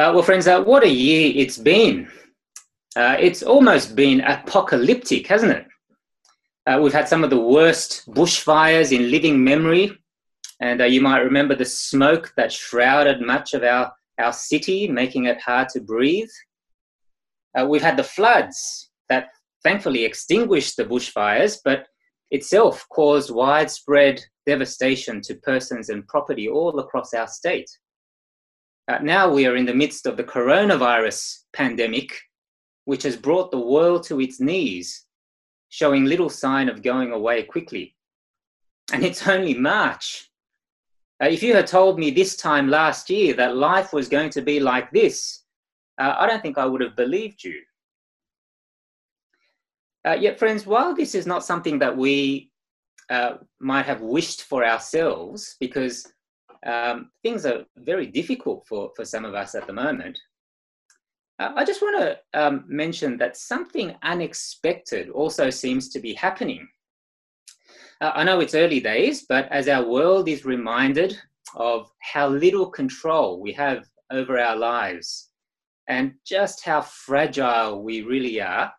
Uh, well, friends, uh, what a year it's been. Uh, it's almost been apocalyptic, hasn't it? Uh, we've had some of the worst bushfires in living memory, and uh, you might remember the smoke that shrouded much of our, our city, making it hard to breathe. Uh, we've had the floods that thankfully extinguished the bushfires, but itself caused widespread devastation to persons and property all across our state. Uh, now we are in the midst of the coronavirus pandemic, which has brought the world to its knees, showing little sign of going away quickly. And it's only March. Uh, if you had told me this time last year that life was going to be like this, uh, I don't think I would have believed you. Uh, yet, friends, while this is not something that we uh, might have wished for ourselves, because um, things are very difficult for, for some of us at the moment. I just want to um, mention that something unexpected also seems to be happening. Uh, I know it's early days, but as our world is reminded of how little control we have over our lives and just how fragile we really are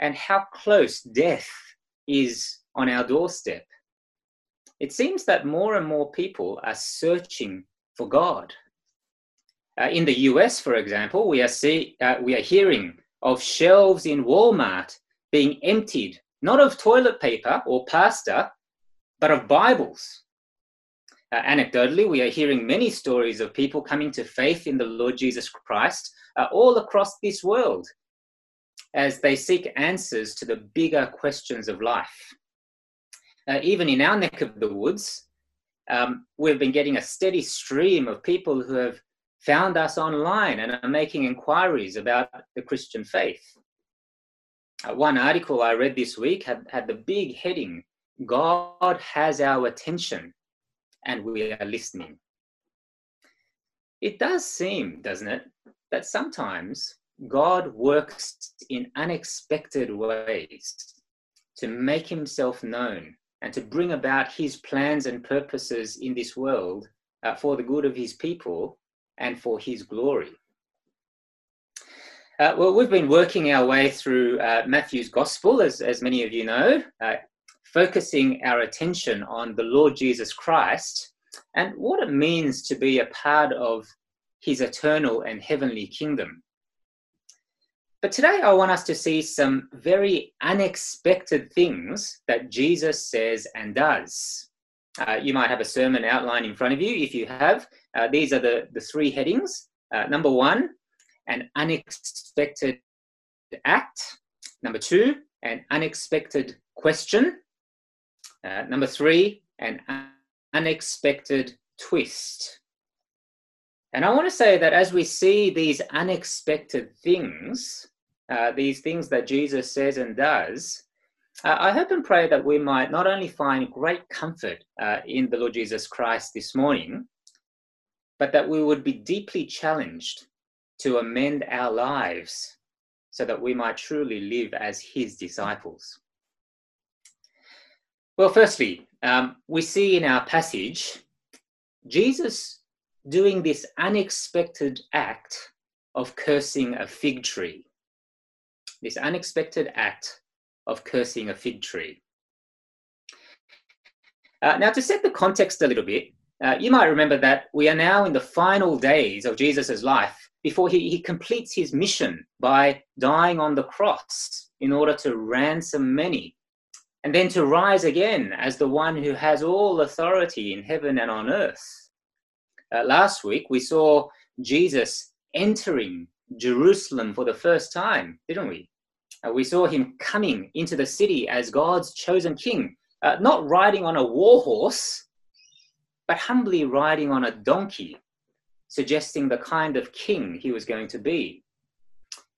and how close death is on our doorstep, it seems that more and more people are searching for God. Uh, in the US, for example, we are, see, uh, we are hearing of shelves in Walmart being emptied, not of toilet paper or pasta, but of Bibles. Uh, anecdotally, we are hearing many stories of people coming to faith in the Lord Jesus Christ uh, all across this world as they seek answers to the bigger questions of life uh, even in our neck of the woods, um, we've been getting a steady stream of people who have found us online and are making inquiries about the Christian faith. Uh, one article I read this week had, had the big heading God has our attention and we are listening. It does seem, doesn't it, that sometimes God works in unexpected ways to make himself known and to bring about his plans and purposes in this world uh, for the good of his people and for his glory. Uh, well, we've been working our way through uh, Matthew's Gospel, as, as many of you know, uh, focusing our attention on the Lord Jesus Christ and what it means to be a part of his eternal and heavenly kingdom. But today I want us to see some very unexpected things that Jesus says and does. Uh, you might have a sermon outline in front of you. If you have, uh, these are the, the three headings. Uh, number one, an unexpected act. Number two, an unexpected question. Uh, number three, an unexpected twist. And I want to say that as we see these unexpected things, uh, these things that Jesus says and does, uh, I hope and pray that we might not only find great comfort uh, in the Lord Jesus Christ this morning, but that we would be deeply challenged to amend our lives so that we might truly live as his disciples. Well, firstly, um, we see in our passage Jesus doing this unexpected act of cursing a fig tree this unexpected act of cursing a fig tree. Uh, now, to set the context a little bit, uh, you might remember that we are now in the final days of Jesus' life before he, he completes his mission by dying on the cross in order to ransom many, and then to rise again as the one who has all authority in heaven and on earth. Uh, last week, we saw Jesus entering Jerusalem for the first time, didn't we? Uh, we saw him coming into the city as God's chosen king, uh, not riding on a war horse, but humbly riding on a donkey, suggesting the kind of king he was going to be.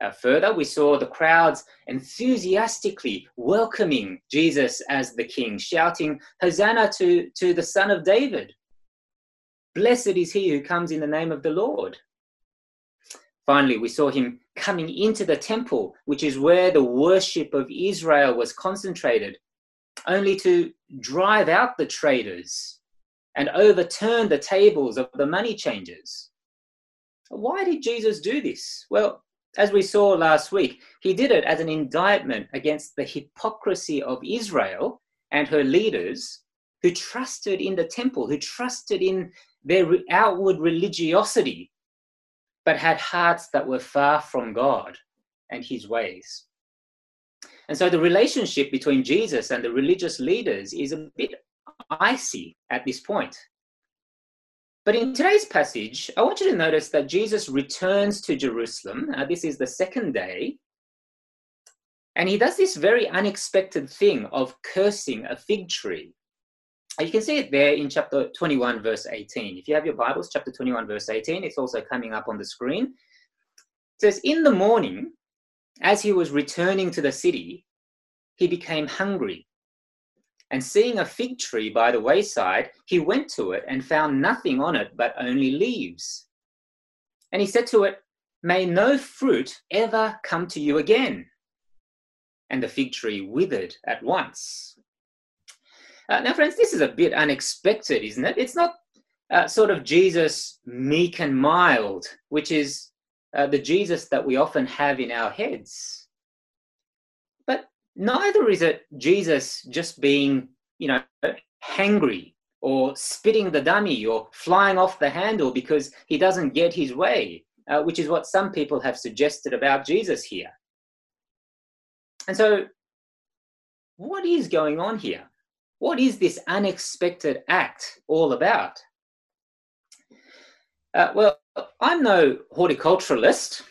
Uh, further, we saw the crowds enthusiastically welcoming Jesus as the king, shouting, Hosanna to, to the Son of David. Blessed is he who comes in the name of the Lord. Finally, we saw him coming into the temple, which is where the worship of Israel was concentrated, only to drive out the traders and overturn the tables of the money changers. Why did Jesus do this? Well, as we saw last week, he did it as an indictment against the hypocrisy of Israel and her leaders who trusted in the temple, who trusted in their outward religiosity, but had hearts that were far from God and his ways. And so the relationship between Jesus and the religious leaders is a bit icy at this point. But in today's passage, I want you to notice that Jesus returns to Jerusalem. Uh, this is the second day. And he does this very unexpected thing of cursing a fig tree. You can see it there in chapter 21, verse 18. If you have your Bibles, chapter 21, verse 18, it's also coming up on the screen. It says, In the morning, as he was returning to the city, he became hungry. And seeing a fig tree by the wayside, he went to it and found nothing on it but only leaves. And he said to it, May no fruit ever come to you again. And the fig tree withered at once. Uh, now, friends, this is a bit unexpected, isn't it? It's not uh, sort of Jesus meek and mild, which is uh, the Jesus that we often have in our heads. But neither is it Jesus just being, you know, hangry or spitting the dummy or flying off the handle because he doesn't get his way, uh, which is what some people have suggested about Jesus here. And so, what is going on here? What is this unexpected act all about? Uh, well, I'm no horticulturalist,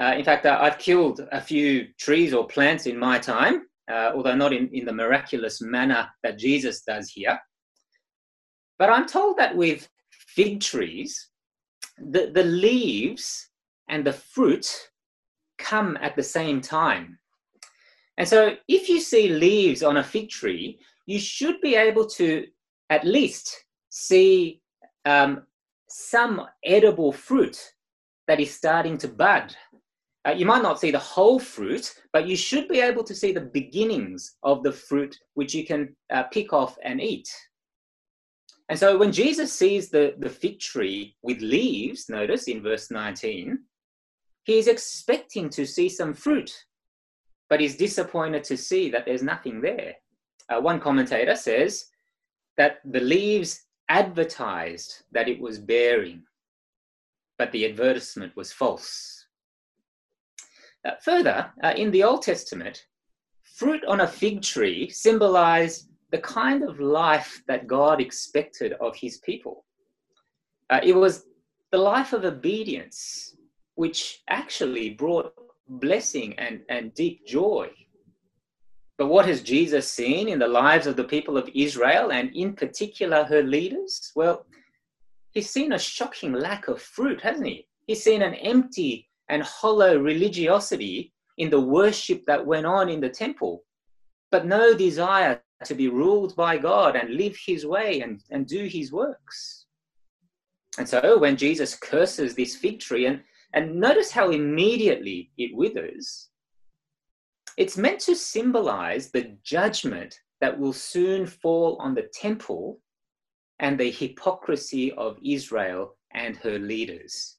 uh, in fact, I've killed a few trees or plants in my time, uh, although not in, in the miraculous manner that Jesus does here. But I'm told that with fig trees, the, the leaves and the fruit come at the same time. And so if you see leaves on a fig tree, you should be able to at least see um, some edible fruit that is starting to bud uh, you might not see the whole fruit, but you should be able to see the beginnings of the fruit which you can uh, pick off and eat. And so when Jesus sees the, the fig tree with leaves, notice in verse 19, he is expecting to see some fruit, but he's disappointed to see that there's nothing there. Uh, one commentator says that the leaves advertised that it was bearing, but the advertisement was false. Uh, further, uh, in the Old Testament, fruit on a fig tree symbolized the kind of life that God expected of his people. Uh, it was the life of obedience, which actually brought blessing and, and deep joy. But what has Jesus seen in the lives of the people of Israel and in particular her leaders? Well, he's seen a shocking lack of fruit, hasn't he? He's seen an empty and hollow religiosity in the worship that went on in the temple, but no desire to be ruled by God and live his way and, and do his works. And so when Jesus curses this fig tree, and, and notice how immediately it withers, it's meant to symbolize the judgment that will soon fall on the temple and the hypocrisy of Israel and her leaders.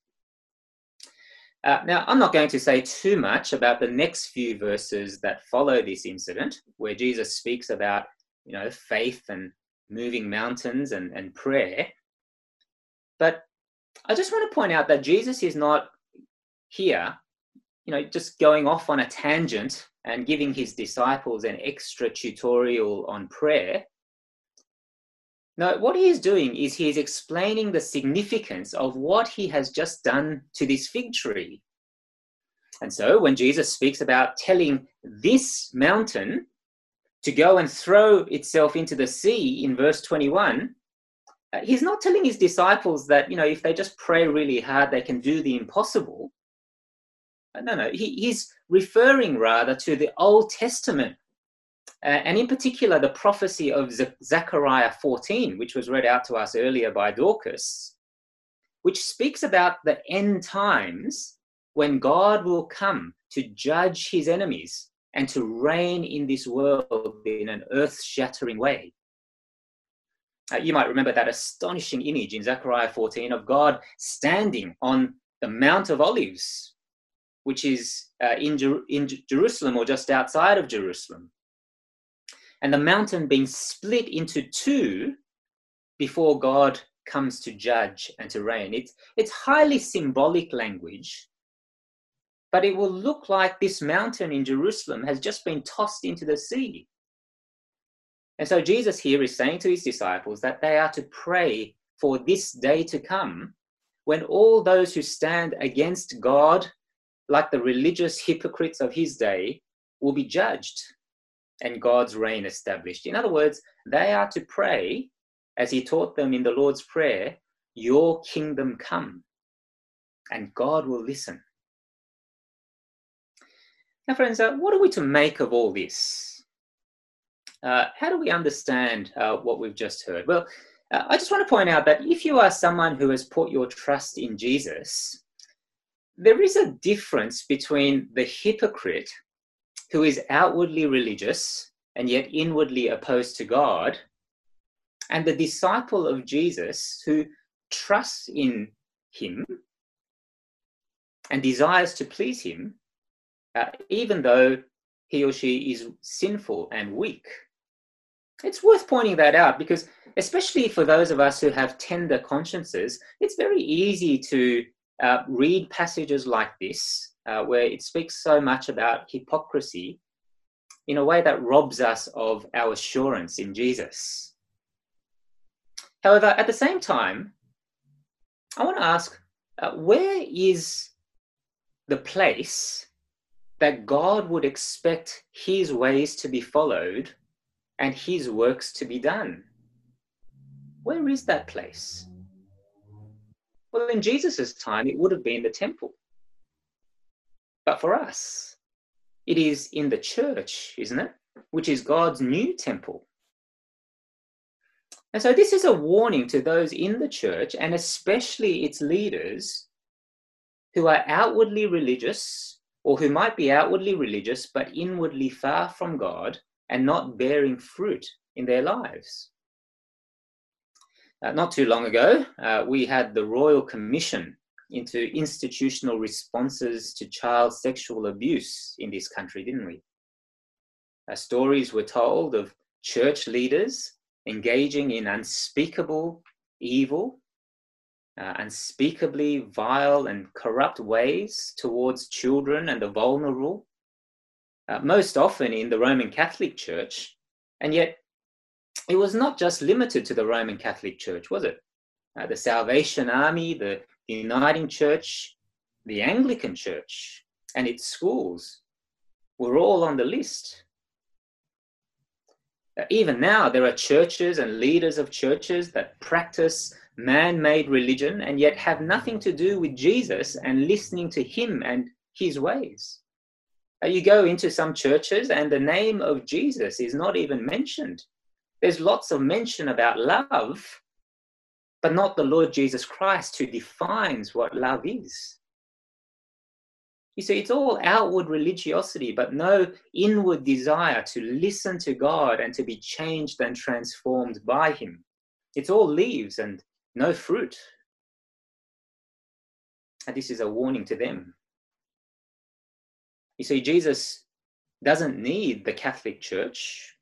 Uh, now, I'm not going to say too much about the next few verses that follow this incident, where Jesus speaks about, you know, faith and moving mountains and, and prayer. But I just want to point out that Jesus is not here, you know, just going off on a tangent and giving his disciples an extra tutorial on prayer. No, what he is doing is he is explaining the significance of what he has just done to this fig tree. And so when Jesus speaks about telling this mountain to go and throw itself into the sea in verse 21, uh, he's not telling his disciples that, you know, if they just pray really hard, they can do the impossible. Uh, no, no, he, he's referring rather to the Old Testament uh, and in particular, the prophecy of Zechariah 14, which was read out to us earlier by Dorcas, which speaks about the end times when God will come to judge his enemies and to reign in this world in an earth shattering way. Uh, you might remember that astonishing image in Zechariah 14 of God standing on the Mount of Olives, which is uh, in, Jer- in Jerusalem or just outside of Jerusalem. And the mountain being split into two before God comes to judge and to reign. It's, it's highly symbolic language, but it will look like this mountain in Jerusalem has just been tossed into the sea. And so Jesus here is saying to his disciples that they are to pray for this day to come when all those who stand against God, like the religious hypocrites of his day, will be judged and God's reign established. In other words, they are to pray, as he taught them in the Lord's Prayer, Your kingdom come, and God will listen. Now, friends, uh, what are we to make of all this? Uh, how do we understand uh, what we've just heard? Well, uh, I just want to point out that if you are someone who has put your trust in Jesus, there is a difference between the hypocrite who is outwardly religious and yet inwardly opposed to God, and the disciple of Jesus who trusts in him and desires to please him, uh, even though he or she is sinful and weak. It's worth pointing that out because, especially for those of us who have tender consciences, it's very easy to uh, read passages like this, uh, where it speaks so much about hypocrisy, in a way that robs us of our assurance in Jesus. However, at the same time, I want to ask uh, where is the place that God would expect his ways to be followed and his works to be done? Where is that place? Well, in Jesus' time, it would have been the temple. But for us, it is in the church, isn't it? Which is God's new temple. And so, this is a warning to those in the church, and especially its leaders, who are outwardly religious, or who might be outwardly religious but inwardly far from God and not bearing fruit in their lives. Uh, not too long ago, uh, we had the Royal Commission into institutional responses to child sexual abuse in this country, didn't we? Uh, stories were told of church leaders engaging in unspeakable evil, uh, unspeakably vile and corrupt ways towards children and the vulnerable, uh, most often in the Roman Catholic Church. And yet, it was not just limited to the Roman Catholic Church, was it? Uh, the Salvation Army, the Uniting Church, the Anglican Church, and its schools were all on the list. Uh, even now, there are churches and leaders of churches that practice man made religion and yet have nothing to do with Jesus and listening to him and his ways. Uh, you go into some churches and the name of Jesus is not even mentioned. There's lots of mention about love, but not the Lord Jesus Christ who defines what love is. You see, it's all outward religiosity, but no inward desire to listen to God and to be changed and transformed by Him. It's all leaves and no fruit. And this is a warning to them. You see, Jesus doesn't need the Catholic Church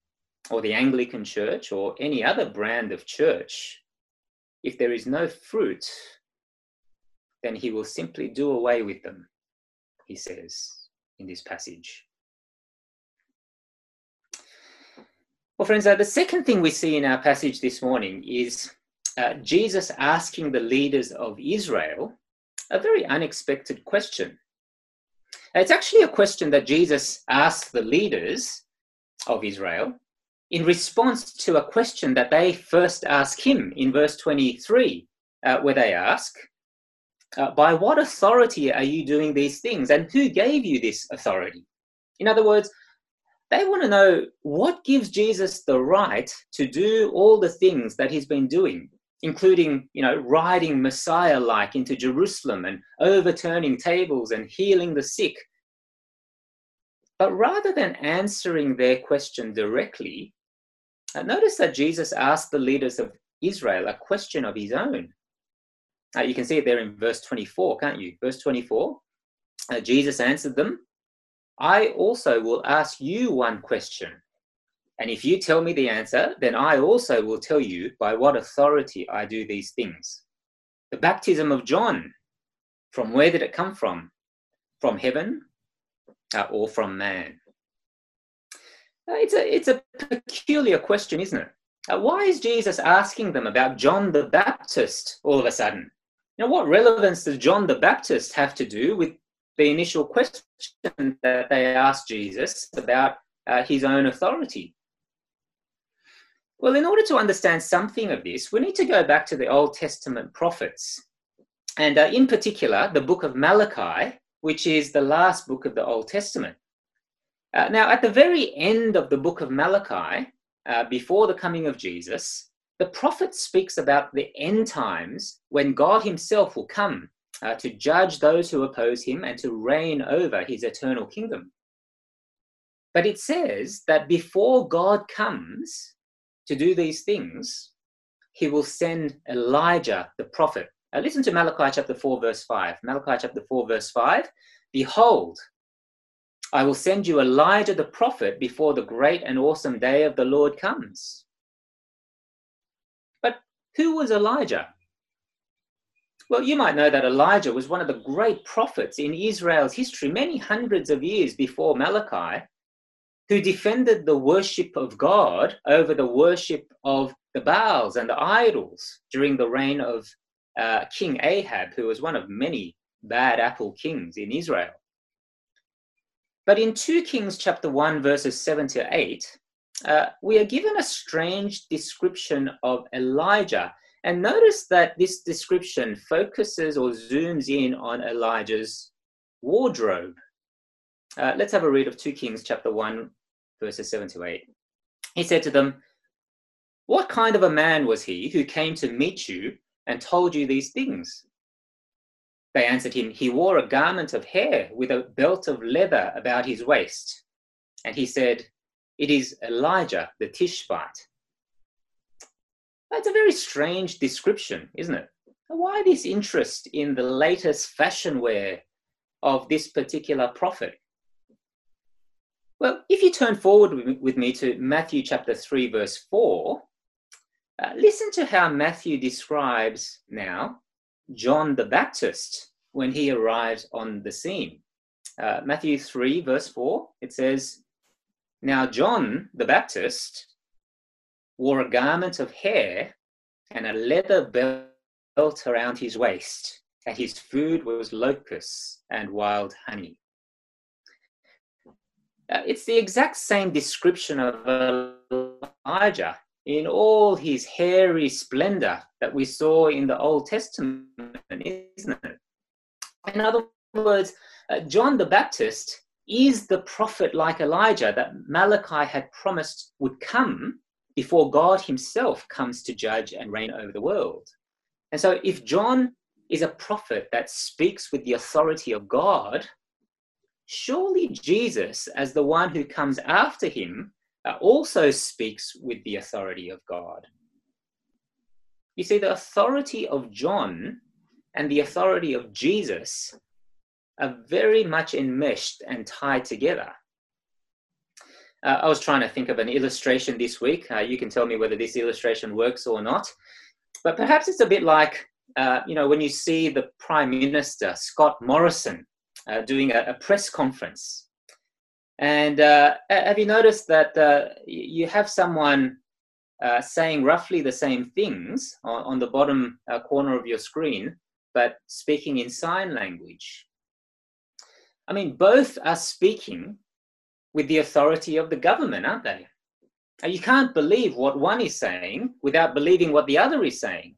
or the Anglican Church or any other brand of church if there is no fruit, then he will simply do away with them, he says in this passage. Well, friends, uh, the second thing we see in our passage this morning is uh, Jesus asking the leaders of Israel a very unexpected question. It's actually a question that Jesus asked the leaders of Israel in response to a question that they first ask him in verse 23, uh, where they ask, uh, By what authority are you doing these things? And who gave you this authority? In other words, they want to know what gives Jesus the right to do all the things that he's been doing, including, you know, riding Messiah like into Jerusalem and overturning tables and healing the sick. But rather than answering their question directly, uh, notice that Jesus asked the leaders of Israel a question of his own. Uh, you can see it there in verse 24, can't you? Verse 24 uh, Jesus answered them, I also will ask you one question. And if you tell me the answer, then I also will tell you by what authority I do these things. The baptism of John, from where did it come from? From heaven uh, or from man? Uh, it's, a, it's a peculiar question, isn't it? Uh, why is Jesus asking them about John the Baptist all of a sudden? Now, what relevance does John the Baptist have to do with the initial question that they asked Jesus about uh, his own authority? Well, in order to understand something of this, we need to go back to the Old Testament prophets, and uh, in particular, the book of Malachi, which is the last book of the Old Testament. Uh, now, at the very end of the book of Malachi, uh, before the coming of Jesus, the prophet speaks about the end times when God himself will come uh, to judge those who oppose him and to reign over his eternal kingdom. But it says that before God comes to do these things, he will send Elijah the prophet. Now listen to Malachi chapter 4, verse 5. Malachi chapter 4, verse 5. Behold, I will send you Elijah the prophet before the great and awesome day of the Lord comes. But who was Elijah? Well, you might know that Elijah was one of the great prophets in Israel's history, many hundreds of years before Malachi, who defended the worship of God over the worship of the Baals and the idols during the reign of uh, King Ahab, who was one of many bad apple kings in Israel. But in 2 Kings chapter 1, verses 7 to 8, uh, we are given a strange description of Elijah and notice that this description focuses or zooms in on Elijah's wardrobe. Uh, let's have a read of 2 Kings chapter 1, verses 7 to 8. He said to them, What kind of a man was he who came to meet you and told you these things? They answered him, He wore a garment of hair with a belt of leather about his waist. And he said, It is Elijah the Tishbite. That's a very strange description, isn't it? Why this interest in the latest fashion wear of this particular prophet? Well, if you turn forward with me to Matthew chapter 3, verse 4, uh, listen to how Matthew describes now John the Baptist when he arrives on the scene. Uh, Matthew 3, verse 4, it says, Now John the Baptist wore a garment of hair and a leather belt around his waist, and his food was locusts and wild honey. Uh, it's the exact same description of Elijah in all his hairy splendor that we saw in the Old Testament, isn't it? In other words, uh, John the Baptist is the prophet like Elijah that Malachi had promised would come before God himself comes to judge and reign over the world. And so, if John is a prophet that speaks with the authority of God, surely Jesus, as the one who comes after him, also speaks with the authority of God. You see, the authority of John and the authority of Jesus are very much enmeshed and tied together. Uh, I was trying to think of an illustration this week. Uh, you can tell me whether this illustration works or not. But perhaps it's a bit like, uh, you know, when you see the Prime Minister, Scott Morrison, uh, doing a, a, press conference. And uh, have you noticed that uh, you have someone saying roughly the same things on, on the bottom corner of your screen, but speaking in sign language? I mean, both are speaking with the authority of the government, aren't they? You can't believe what one is saying without believing what the other is saying.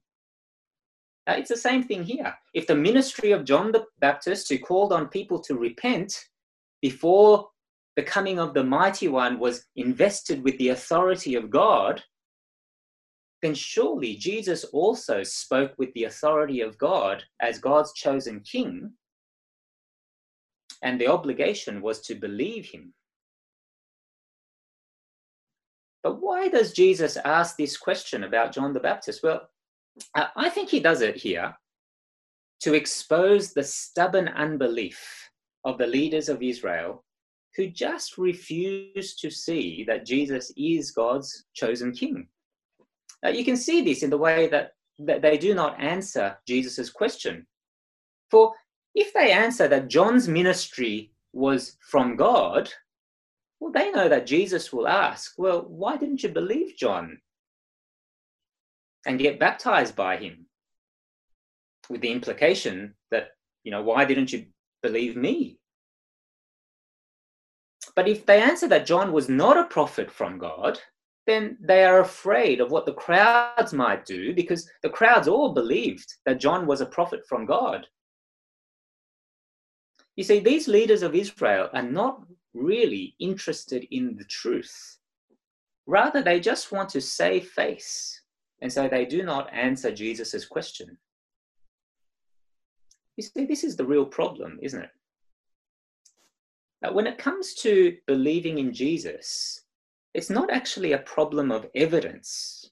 Uh, it's the same thing here. If the ministry of John the Baptist, who called on people to repent before the coming of the mighty one was invested with the authority of God, then surely Jesus also spoke with the authority of God as God's chosen king, and the obligation was to believe him. But why does Jesus ask this question about John the Baptist? Well, I think he does it here to expose the stubborn unbelief of the leaders of Israel who just refuse to see that Jesus is God's chosen king. Now, you can see this in the way that, that they do not answer Jesus' question. For if they answer that John's ministry was from God, well, they know that Jesus will ask, Well, why didn't you believe John? And get baptized by him with the implication that, you know, why didn't you believe me? But if they answer that John was not a prophet from God, then they are afraid of what the crowds might do because the crowds all believed that John was a prophet from God. You see, these leaders of Israel are not really interested in the truth. Rather, they just want to save face, and so they do not answer Jesus' question. You see, this is the real problem, isn't it? When it comes to believing in Jesus, it's not actually a problem of evidence.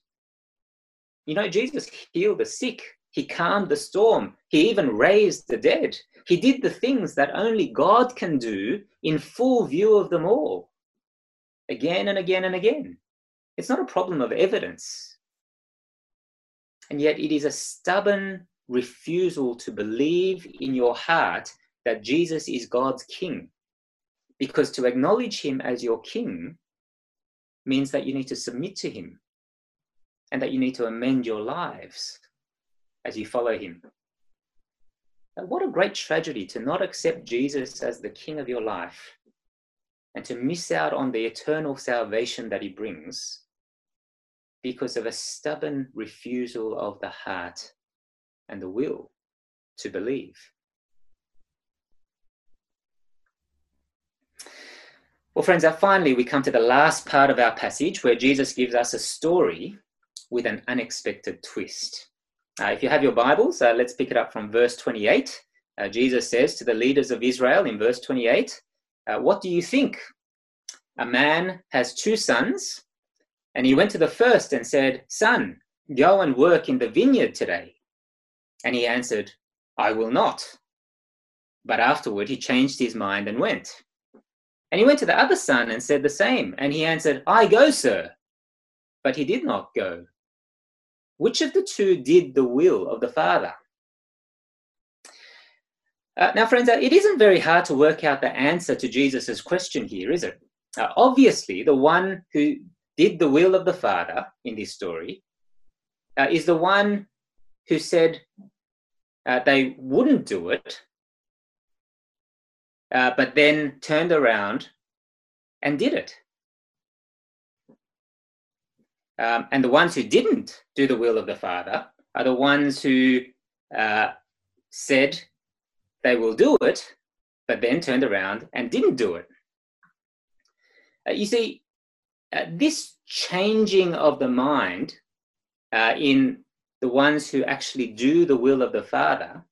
You know, Jesus healed the sick, he calmed the storm, he even raised the dead. He did the things that only God can do in full view of them all, again and again and again. It's not a problem of evidence. And yet, it is a stubborn refusal to believe in your heart that Jesus is God's king. Because to acknowledge him as your king means that you need to submit to him and that you need to amend your lives as you follow him. What a great tragedy to not accept Jesus as the king of your life and to miss out on the eternal salvation that he brings because of a stubborn refusal of the heart and the will to believe. Well, friends, finally we come to the last part of our passage where Jesus gives us a story with an unexpected twist. Uh, if you have your Bibles, uh, let's pick it up from verse 28. Uh, Jesus says to the leaders of Israel in verse 28, uh, What do you think? A man has two sons, and he went to the first and said, Son, go and work in the vineyard today. And he answered, I will not. But afterward he changed his mind and went. And he went to the other son and said the same. And he answered, I go, sir. But he did not go. Which of the two did the will of the Father? Uh, now, friends, uh, it isn't very hard to work out the answer to Jesus' question here, is it? Uh, obviously, the one who did the will of the Father in this story uh, is the one who said uh, they wouldn't do it, uh, but then turned around and did it. Um, and the ones who didn't do the will of the Father are the ones who uh, said they will do it, but then turned around and didn't do it. Uh, you see, uh, this changing of the mind uh, in the ones who actually do the will of the Father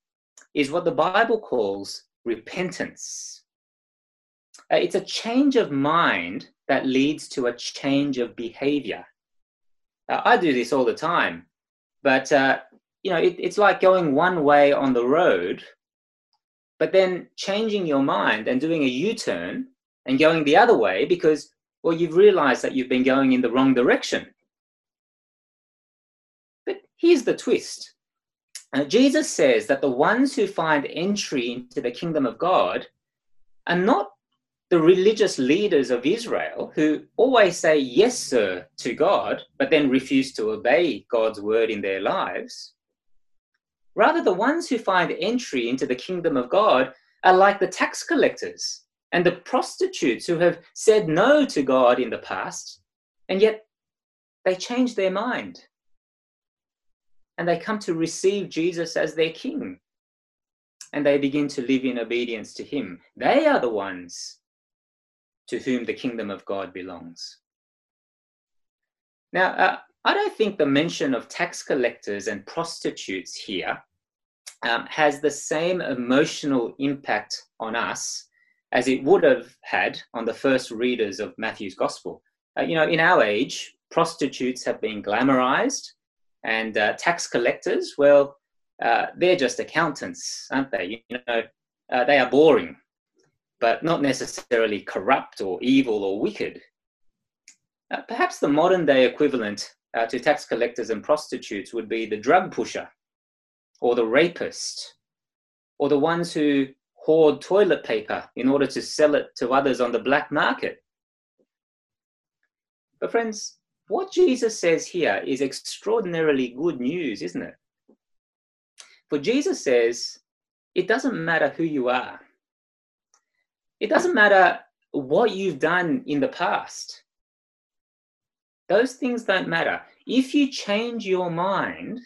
is what the Bible calls repentance. Uh, it's a change of mind that leads to a change of behavior. Uh, I do this all the time, but uh, you know, it, it's like going one way on the road, but then changing your mind and doing a U-turn and going the other way because, well, you've realized that you've been going in the wrong direction. But here's the twist. Jesus says that the ones who find entry into the kingdom of God are not the religious leaders of Israel who always say yes, sir, to God, but then refuse to obey God's word in their lives. Rather, the ones who find entry into the kingdom of God are like the tax collectors and the prostitutes who have said no to God in the past, and yet they change their mind and they come to receive Jesus as their king and they begin to live in obedience to him. They are the ones to whom the kingdom of God belongs. Now, uh, I don't think the mention of tax collectors and prostitutes here um, has the same emotional impact on us as it would have had on the first readers of Matthew's gospel. Uh, you know, in our age, prostitutes have been glamorized, and uh, tax collectors, well, uh, they're just accountants, aren't they? You know, uh, they are boring, but not necessarily corrupt or evil or wicked. Uh, perhaps the modern day equivalent uh, to tax collectors and prostitutes would be the drug pusher, or the rapist, or the ones who hoard toilet paper in order to sell it to others on the black market. But, friends, what Jesus says here is extraordinarily good news, isn't it? For Jesus says, it doesn't matter who you are, it doesn't matter what you've done in the past. Those things don't matter. If you change your mind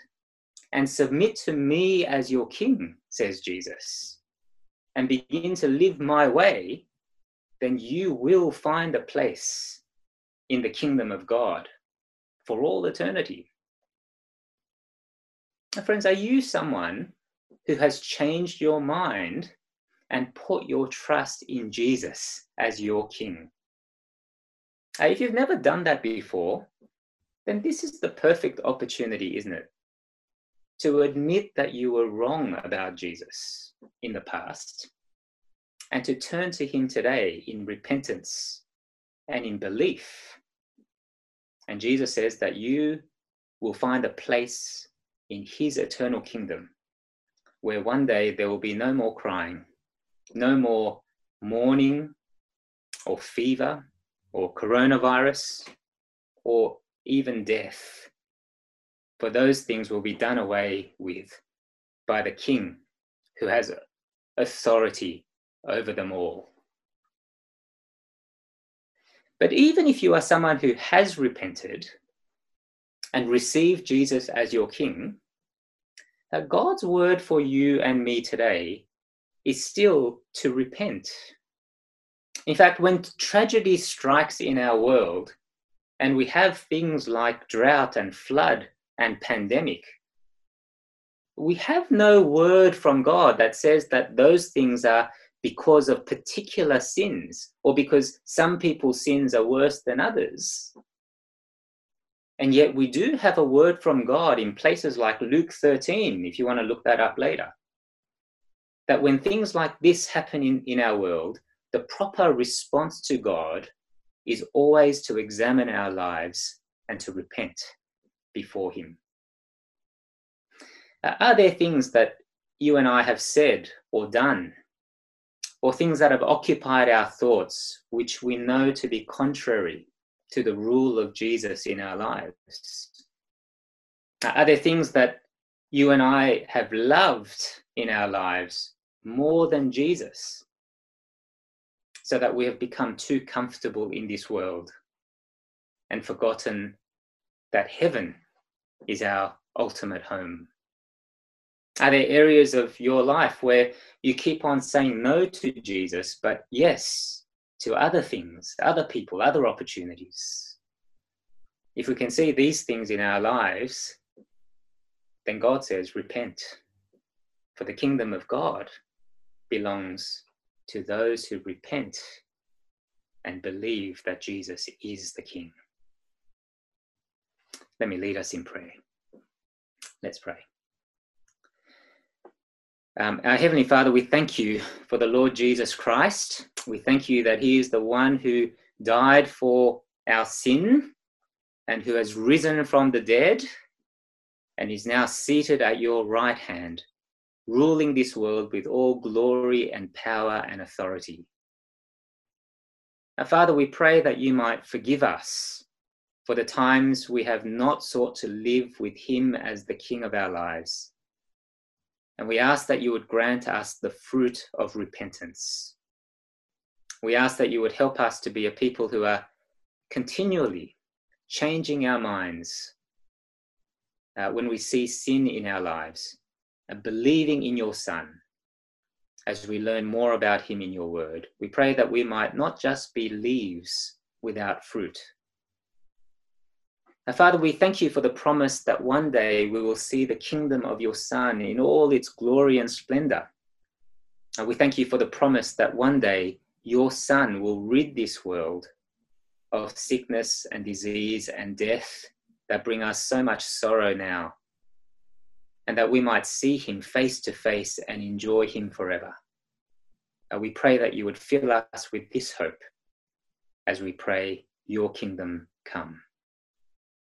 and submit to me as your king, says Jesus, and begin to live my way, then you will find a place in the kingdom of God for all eternity. Now, friends, are you someone who has changed your mind and put your trust in Jesus as your King? Uh, if you've never done that before, then this is the perfect opportunity, isn't it? To admit that you were wrong about Jesus in the past and to turn to Him today in repentance and in belief. And Jesus says that you will find a place in his eternal kingdom, where one day there will be no more crying, no more mourning or fever or coronavirus or even death. For those things will be done away with by the King who has authority over them all. But even if you are someone who has repented and received Jesus as your King, God's word for you and me today is still to repent. In fact, when tragedy strikes in our world, and we have things like drought and flood and pandemic, we have no word from God that says that those things are because of particular sins or because some people's sins are worse than others. And yet we do have a word from God in places like Luke 13, if you want to look that up later. That when things like this happen in, in our world, the proper response to God is always to examine our lives and to repent before Him. Uh, are there things that you and I have said or done, or things that have occupied our thoughts which we know to be contrary to the rule of Jesus in our lives? Are there things that you and I have loved in our lives more than Jesus? So that we have become too comfortable in this world and forgotten that heaven is our ultimate home. Are there areas of your life where you keep on saying no to Jesus, but yes to other things, other people, other opportunities. If we can see these things in our lives, then God says, repent. For the kingdom of God belongs to those who repent and believe that Jesus is the King. Let me lead us in prayer. Let's pray. Um, our Heavenly Father, we thank you for the Lord Jesus Christ. We thank you that He is the one who died for our sin and who has risen from the dead and is now seated at your right hand, ruling this world with all glory and power and authority. Now, Father, we pray that you might forgive us for the times we have not sought to live with Him as the King of our lives and we ask that you would grant us the fruit of repentance. We ask that you would help us to be a people who are continually changing our minds uh, when we see sin in our lives and believing in your Son as we learn more about him in your word. We pray that we might not just be leaves without fruit, Father, we thank you for the promise that one day we will see the kingdom of your Son in all its glory and splendor. And we thank you for the promise that one day your Son will rid this world of sickness and disease and death that bring us so much sorrow now. and that we might see him face to face and enjoy him forever. Uh, we pray that you would fill us with this hope as we pray, Your kingdom come.